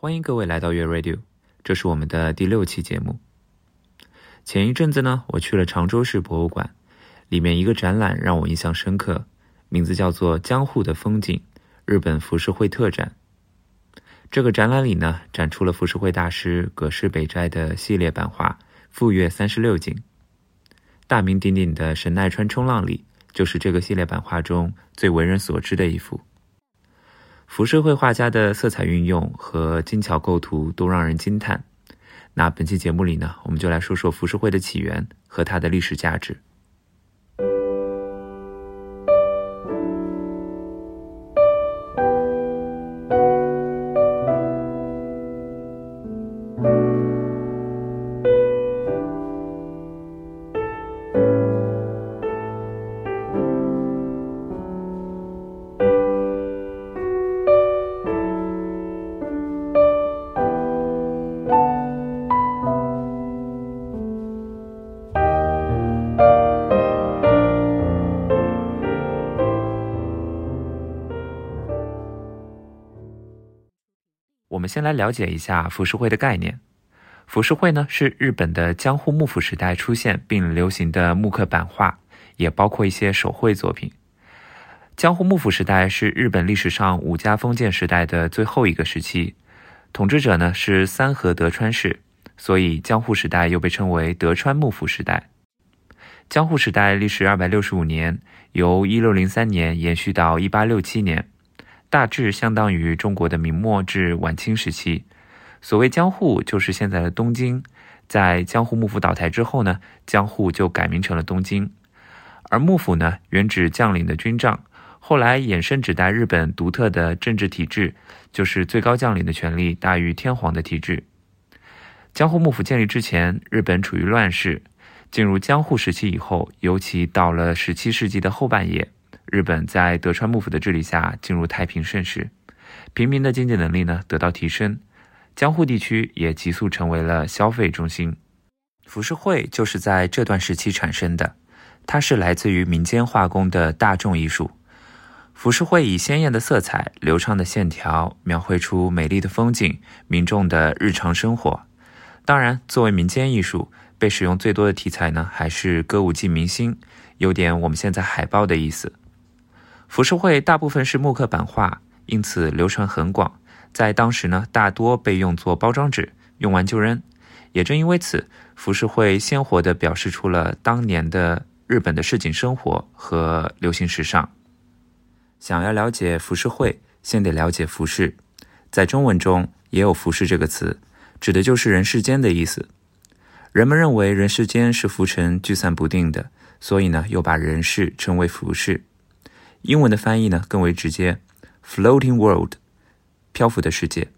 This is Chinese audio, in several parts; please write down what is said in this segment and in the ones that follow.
欢迎各位来到月 Radio，这是我们的第六期节目。前一阵子呢，我去了常州市博物馆，里面一个展览让我印象深刻，名字叫做《江户的风景：日本浮世绘特展》。这个展览里呢，展出了浮世绘大师葛饰北斋的系列版画《富岳三十六景》。大名鼎鼎的神奈川冲浪里，就是这个系列版画中最为人所知的一幅。浮世绘画家的色彩运用和精巧构图都让人惊叹。那本期节目里呢，我们就来说说浮世绘的起源和它的历史价值。我们先来了解一下浮世绘的概念。浮世绘呢，是日本的江户幕府时代出现并流行的木刻版画，也包括一些手绘作品。江户幕府时代是日本历史上武家封建时代的最后一个时期，统治者呢是三河德川氏，所以江户时代又被称为德川幕府时代。江户时代历时二百六十五年，由一六零三年延续到一八六七年。大致相当于中国的明末至晚清时期。所谓江户，就是现在的东京。在江户幕府倒台之后呢，江户就改名成了东京。而幕府呢，原指将领的军帐，后来衍生指代日本独特的政治体制，就是最高将领的权力大于天皇的体制。江户幕府建立之前，日本处于乱世；进入江户时期以后，尤其到了十七世纪的后半叶。日本在德川幕府的治理下进入太平盛世，平民的经济能力呢得到提升，江户地区也急速成为了消费中心。浮世绘就是在这段时期产生的，它是来自于民间画工的大众艺术。浮世绘以鲜艳的色彩、流畅的线条，描绘出美丽的风景、民众的日常生活。当然，作为民间艺术，被使用最多的题材呢还是歌舞伎明星，有点我们现在海报的意思。浮世绘大部分是木刻版画，因此流传很广。在当时呢，大多被用作包装纸，用完就扔。也正因为此，浮世绘鲜活地表示出了当年的日本的市井生活和流行时尚。想要了解浮世绘，先得了解浮世。在中文中也有“浮世”这个词，指的就是人世间的意思。人们认为人世间是浮沉聚散不定的，所以呢，又把人世称为浮世。英文的翻译呢更为直接，floating world，漂浮的世界。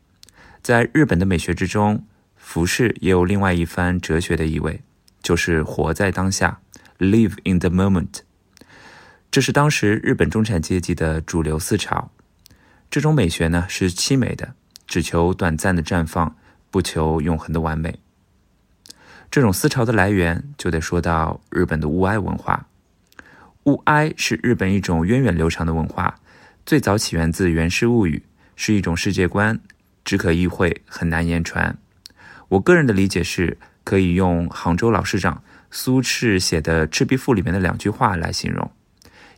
在日本的美学之中，浮世也有另外一番哲学的意味，就是活在当下，live in the moment。这是当时日本中产阶级的主流思潮。这种美学呢是凄美的，只求短暂的绽放，不求永恒的完美。这种思潮的来源就得说到日本的物哀文化。物哀是日本一种源远流长的文化，最早起源自《源氏物语》，是一种世界观，只可意会，很难言传。我个人的理解是，可以用杭州老市长苏轼写的《赤壁赋》里面的两句话来形容：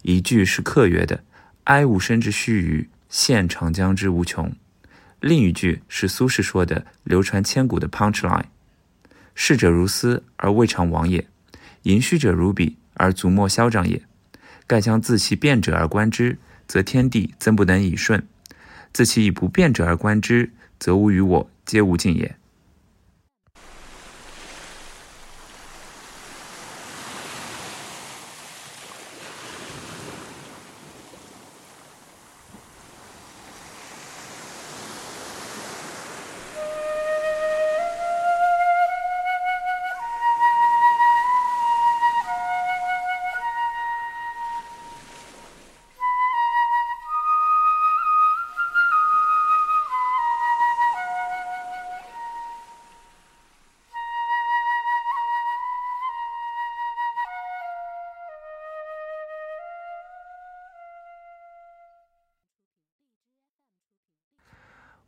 一句是客曰的“哀吾生之须臾，羡长江之无穷”，另一句是苏轼说的流传千古的 punch line：“ 逝者如斯而未尝往也，盈虚者如彼而足莫消长也。”盖将自其变者而观之，则天地增不能以顺；自其以不变者而观之，则吾与我皆无尽也。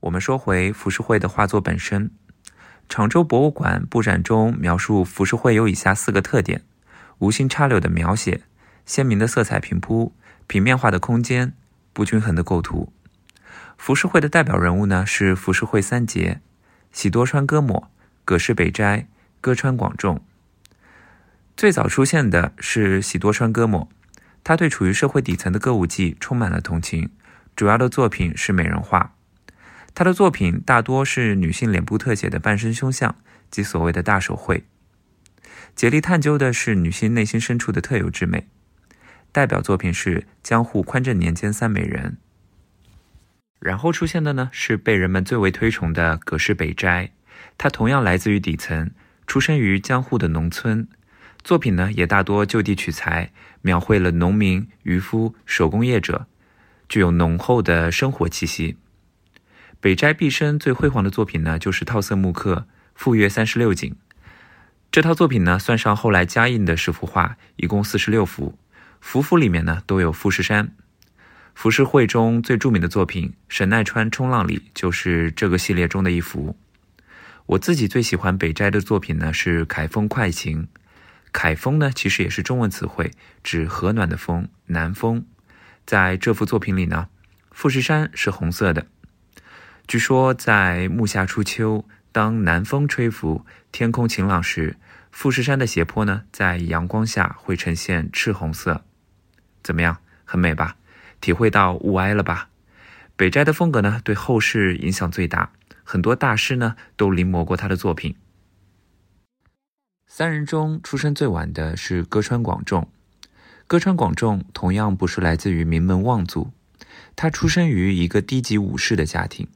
我们说回浮世绘的画作本身，常州博物馆布展中描述浮世绘有以下四个特点：无心插柳的描写、鲜明的色彩平铺、平面化的空间、不均衡的构图。浮世绘的代表人物呢是浮世绘三杰：喜多川歌抹、葛饰北斋、歌川广重。最早出现的是喜多川歌抹，他对处于社会底层的歌舞伎充满了同情，主要的作品是美人画。他的作品大多是女性脸部特写的半身胸像，即所谓的大手绘，竭力探究的是女性内心深处的特有之美。代表作品是江户宽正年间三美人。然后出现的呢是被人们最为推崇的葛饰北斋，他同样来自于底层，出生于江户的农村，作品呢也大多就地取材，描绘了农民、渔夫、手工业者，具有浓厚的生活气息。北斋毕生最辉煌的作品呢，就是套色木刻《富岳三十六景》。这套作品呢，算上后来加印的十幅画，一共四十六幅。幅幅里面呢，都有富士山。浮世绘中最著名的作品《神奈川冲浪里》就是这个系列中的一幅。我自己最喜欢北斋的作品呢，是《凯风快晴》。凯风呢，其实也是中文词汇，指和暖的风，南风。在这幅作品里呢，富士山是红色的。据说，在暮夏初秋，当南风吹拂，天空晴朗时，富士山的斜坡呢，在阳光下会呈现赤红色。怎么样，很美吧？体会到物哀了吧？北斋的风格呢，对后世影响最大，很多大师呢都临摹过他的作品。三人中出生最晚的是歌川广重。歌川广重同样不是来自于名门望族，他出生于一个低级武士的家庭。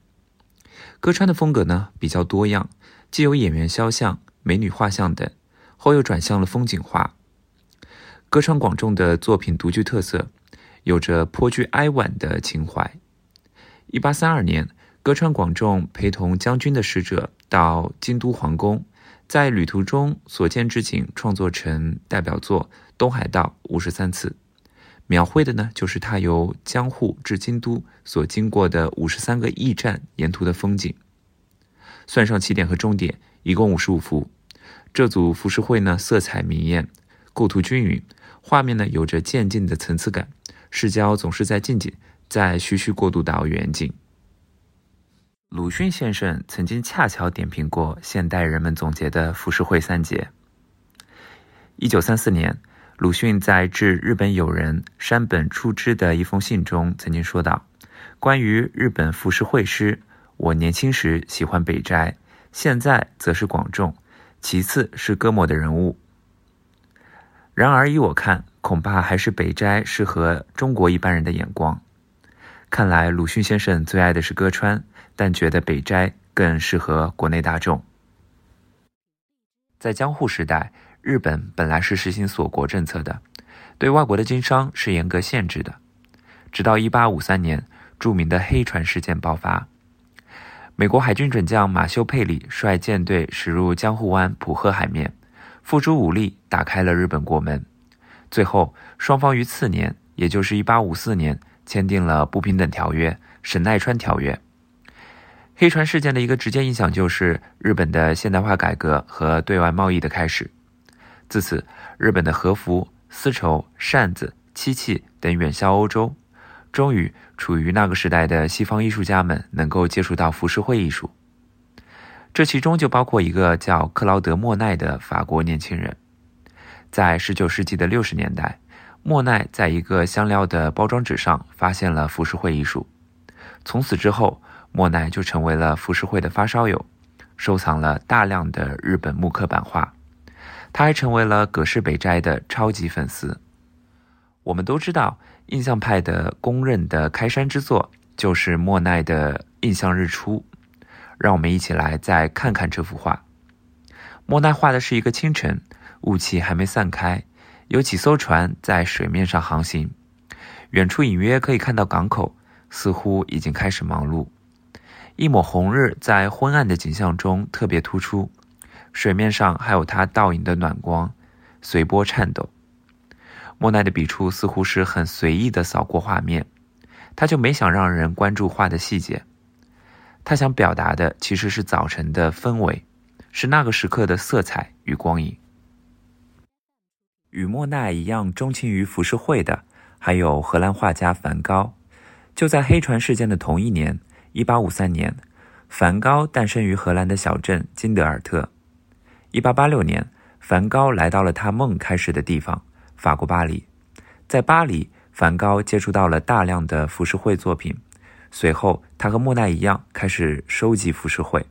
歌川的风格呢比较多样，既有演员肖像、美女画像等，后又转向了风景画。歌川广重的作品独具特色，有着颇具哀婉的情怀。一八三二年，歌川广重陪同将军的使者到京都皇宫，在旅途中所见之景创作成代表作《东海道五十三次》。描绘的呢，就是他由江户至京都所经过的五十三个驿站沿途的风景。算上起点和终点，一共五十五幅。这组浮世绘呢，色彩明艳，构图均匀，画面呢有着渐进的层次感，视角总是在近景，再徐徐过渡到远景。鲁迅先生曾经恰巧点评过现代人们总结的浮世绘三杰。一九三四年。鲁迅在致日本友人山本初之的一封信中曾经说道：“关于日本浮世绘师，我年轻时喜欢北斋，现在则是广重，其次是歌抹的人物。然而依我看，恐怕还是北斋适合中国一般人的眼光。看来鲁迅先生最爱的是歌川，但觉得北斋更适合国内大众。在江户时代。”日本本来是实行锁国政策的，对外国的经商是严格限制的。直到1853年，著名的黑船事件爆发，美国海军准将马修·佩里率舰队驶入江户湾浦贺海面，付诸武力打开了日本国门。最后，双方于次年，也就是1854年，签订了不平等条约《神奈川条约》。黑船事件的一个直接影响就是日本的现代化改革和对外贸易的开始。自此，日本的和服、丝绸、扇子、漆器等远销欧洲。终于，处于那个时代的西方艺术家们能够接触到浮世绘艺术。这其中就包括一个叫克劳德·莫奈的法国年轻人。在19世纪的60年代，莫奈在一个香料的包装纸上发现了浮世绘艺术。从此之后，莫奈就成为了浮世绘的发烧友，收藏了大量的日本木刻版画。他还成为了葛饰北斋的超级粉丝。我们都知道，印象派的公认的开山之作就是莫奈的《印象日出》。让我们一起来再看看这幅画。莫奈画的是一个清晨，雾气还没散开，有几艘船在水面上航行，远处隐约可以看到港口，似乎已经开始忙碌。一抹红日在昏暗的景象中特别突出。水面上还有它倒影的暖光，随波颤抖。莫奈的笔触似乎是很随意的扫过画面，他就没想让人关注画的细节。他想表达的其实是早晨的氛围，是那个时刻的色彩与光影。与莫奈一样钟情于浮世绘的，还有荷兰画家梵高。就在黑船事件的同一年，1853年，梵高诞生于荷兰的小镇金德尔特。1886年，梵高来到了他梦开始的地方——法国巴黎。在巴黎，梵高接触到了大量的浮世绘作品。随后，他和莫奈一样开始收集浮世绘。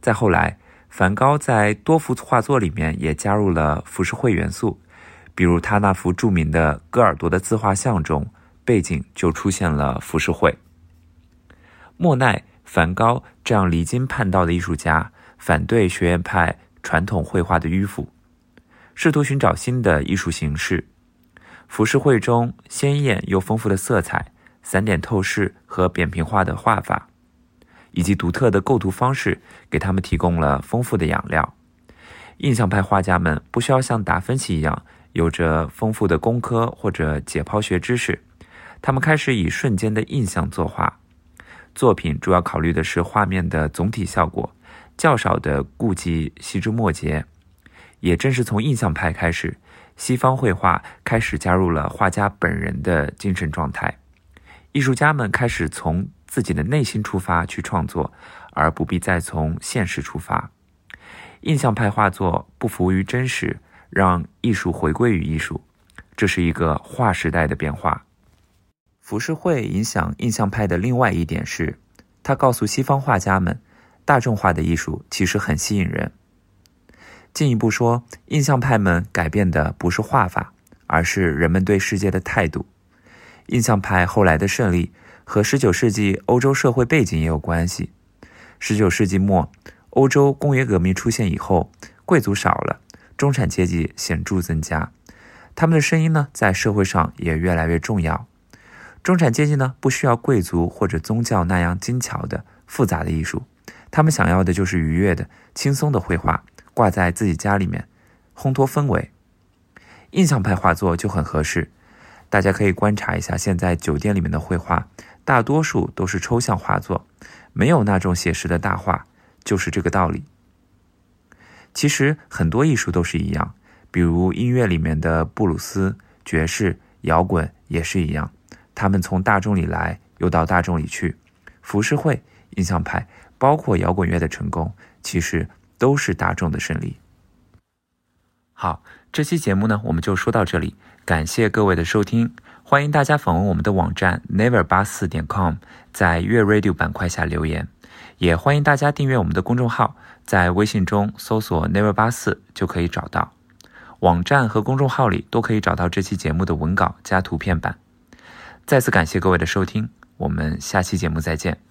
再后来，梵高在多幅画作里面也加入了浮世绘元素，比如他那幅著名的戈尔多的自画像中，背景就出现了浮世绘。莫奈、梵高这样离经叛道的艺术家，反对学院派传统绘画的迂腐，试图寻找新的艺术形式。浮世绘中鲜艳又丰富的色彩。散点透视和扁平化的画法，以及独特的构图方式，给他们提供了丰富的养料。印象派画家们不需要像达芬奇一样有着丰富的工科或者解剖学知识，他们开始以瞬间的印象作画。作品主要考虑的是画面的总体效果，较少的顾及细枝末节。也正是从印象派开始，西方绘画开始加入了画家本人的精神状态。艺术家们开始从自己的内心出发去创作，而不必再从现实出发。印象派画作不服于真实，让艺术回归于艺术，这是一个划时代的变化。浮世绘影响印象派的另外一点是，它告诉西方画家们，大众化的艺术其实很吸引人。进一步说，印象派们改变的不是画法，而是人们对世界的态度。印象派后来的胜利和19世纪欧洲社会背景也有关系。19世纪末，欧洲工业革命出现以后，贵族少了，中产阶级显著增加，他们的声音呢，在社会上也越来越重要。中产阶级呢，不需要贵族或者宗教那样精巧的、复杂的艺术，他们想要的就是愉悦的、轻松的绘画，挂在自己家里面，烘托氛围。印象派画作就很合适。大家可以观察一下，现在酒店里面的绘画，大多数都是抽象画作，没有那种写实的大画，就是这个道理。其实很多艺术都是一样，比如音乐里面的布鲁斯、爵士、摇滚也是一样，他们从大众里来，又到大众里去。浮世绘、印象派，包括摇滚乐的成功，其实都是大众的胜利。好，这期节目呢，我们就说到这里。感谢各位的收听，欢迎大家访问我们的网站 never 八四点 com，在月 radio 板块下留言，也欢迎大家订阅我们的公众号，在微信中搜索 never 八四就可以找到。网站和公众号里都可以找到这期节目的文稿加图片版。再次感谢各位的收听，我们下期节目再见。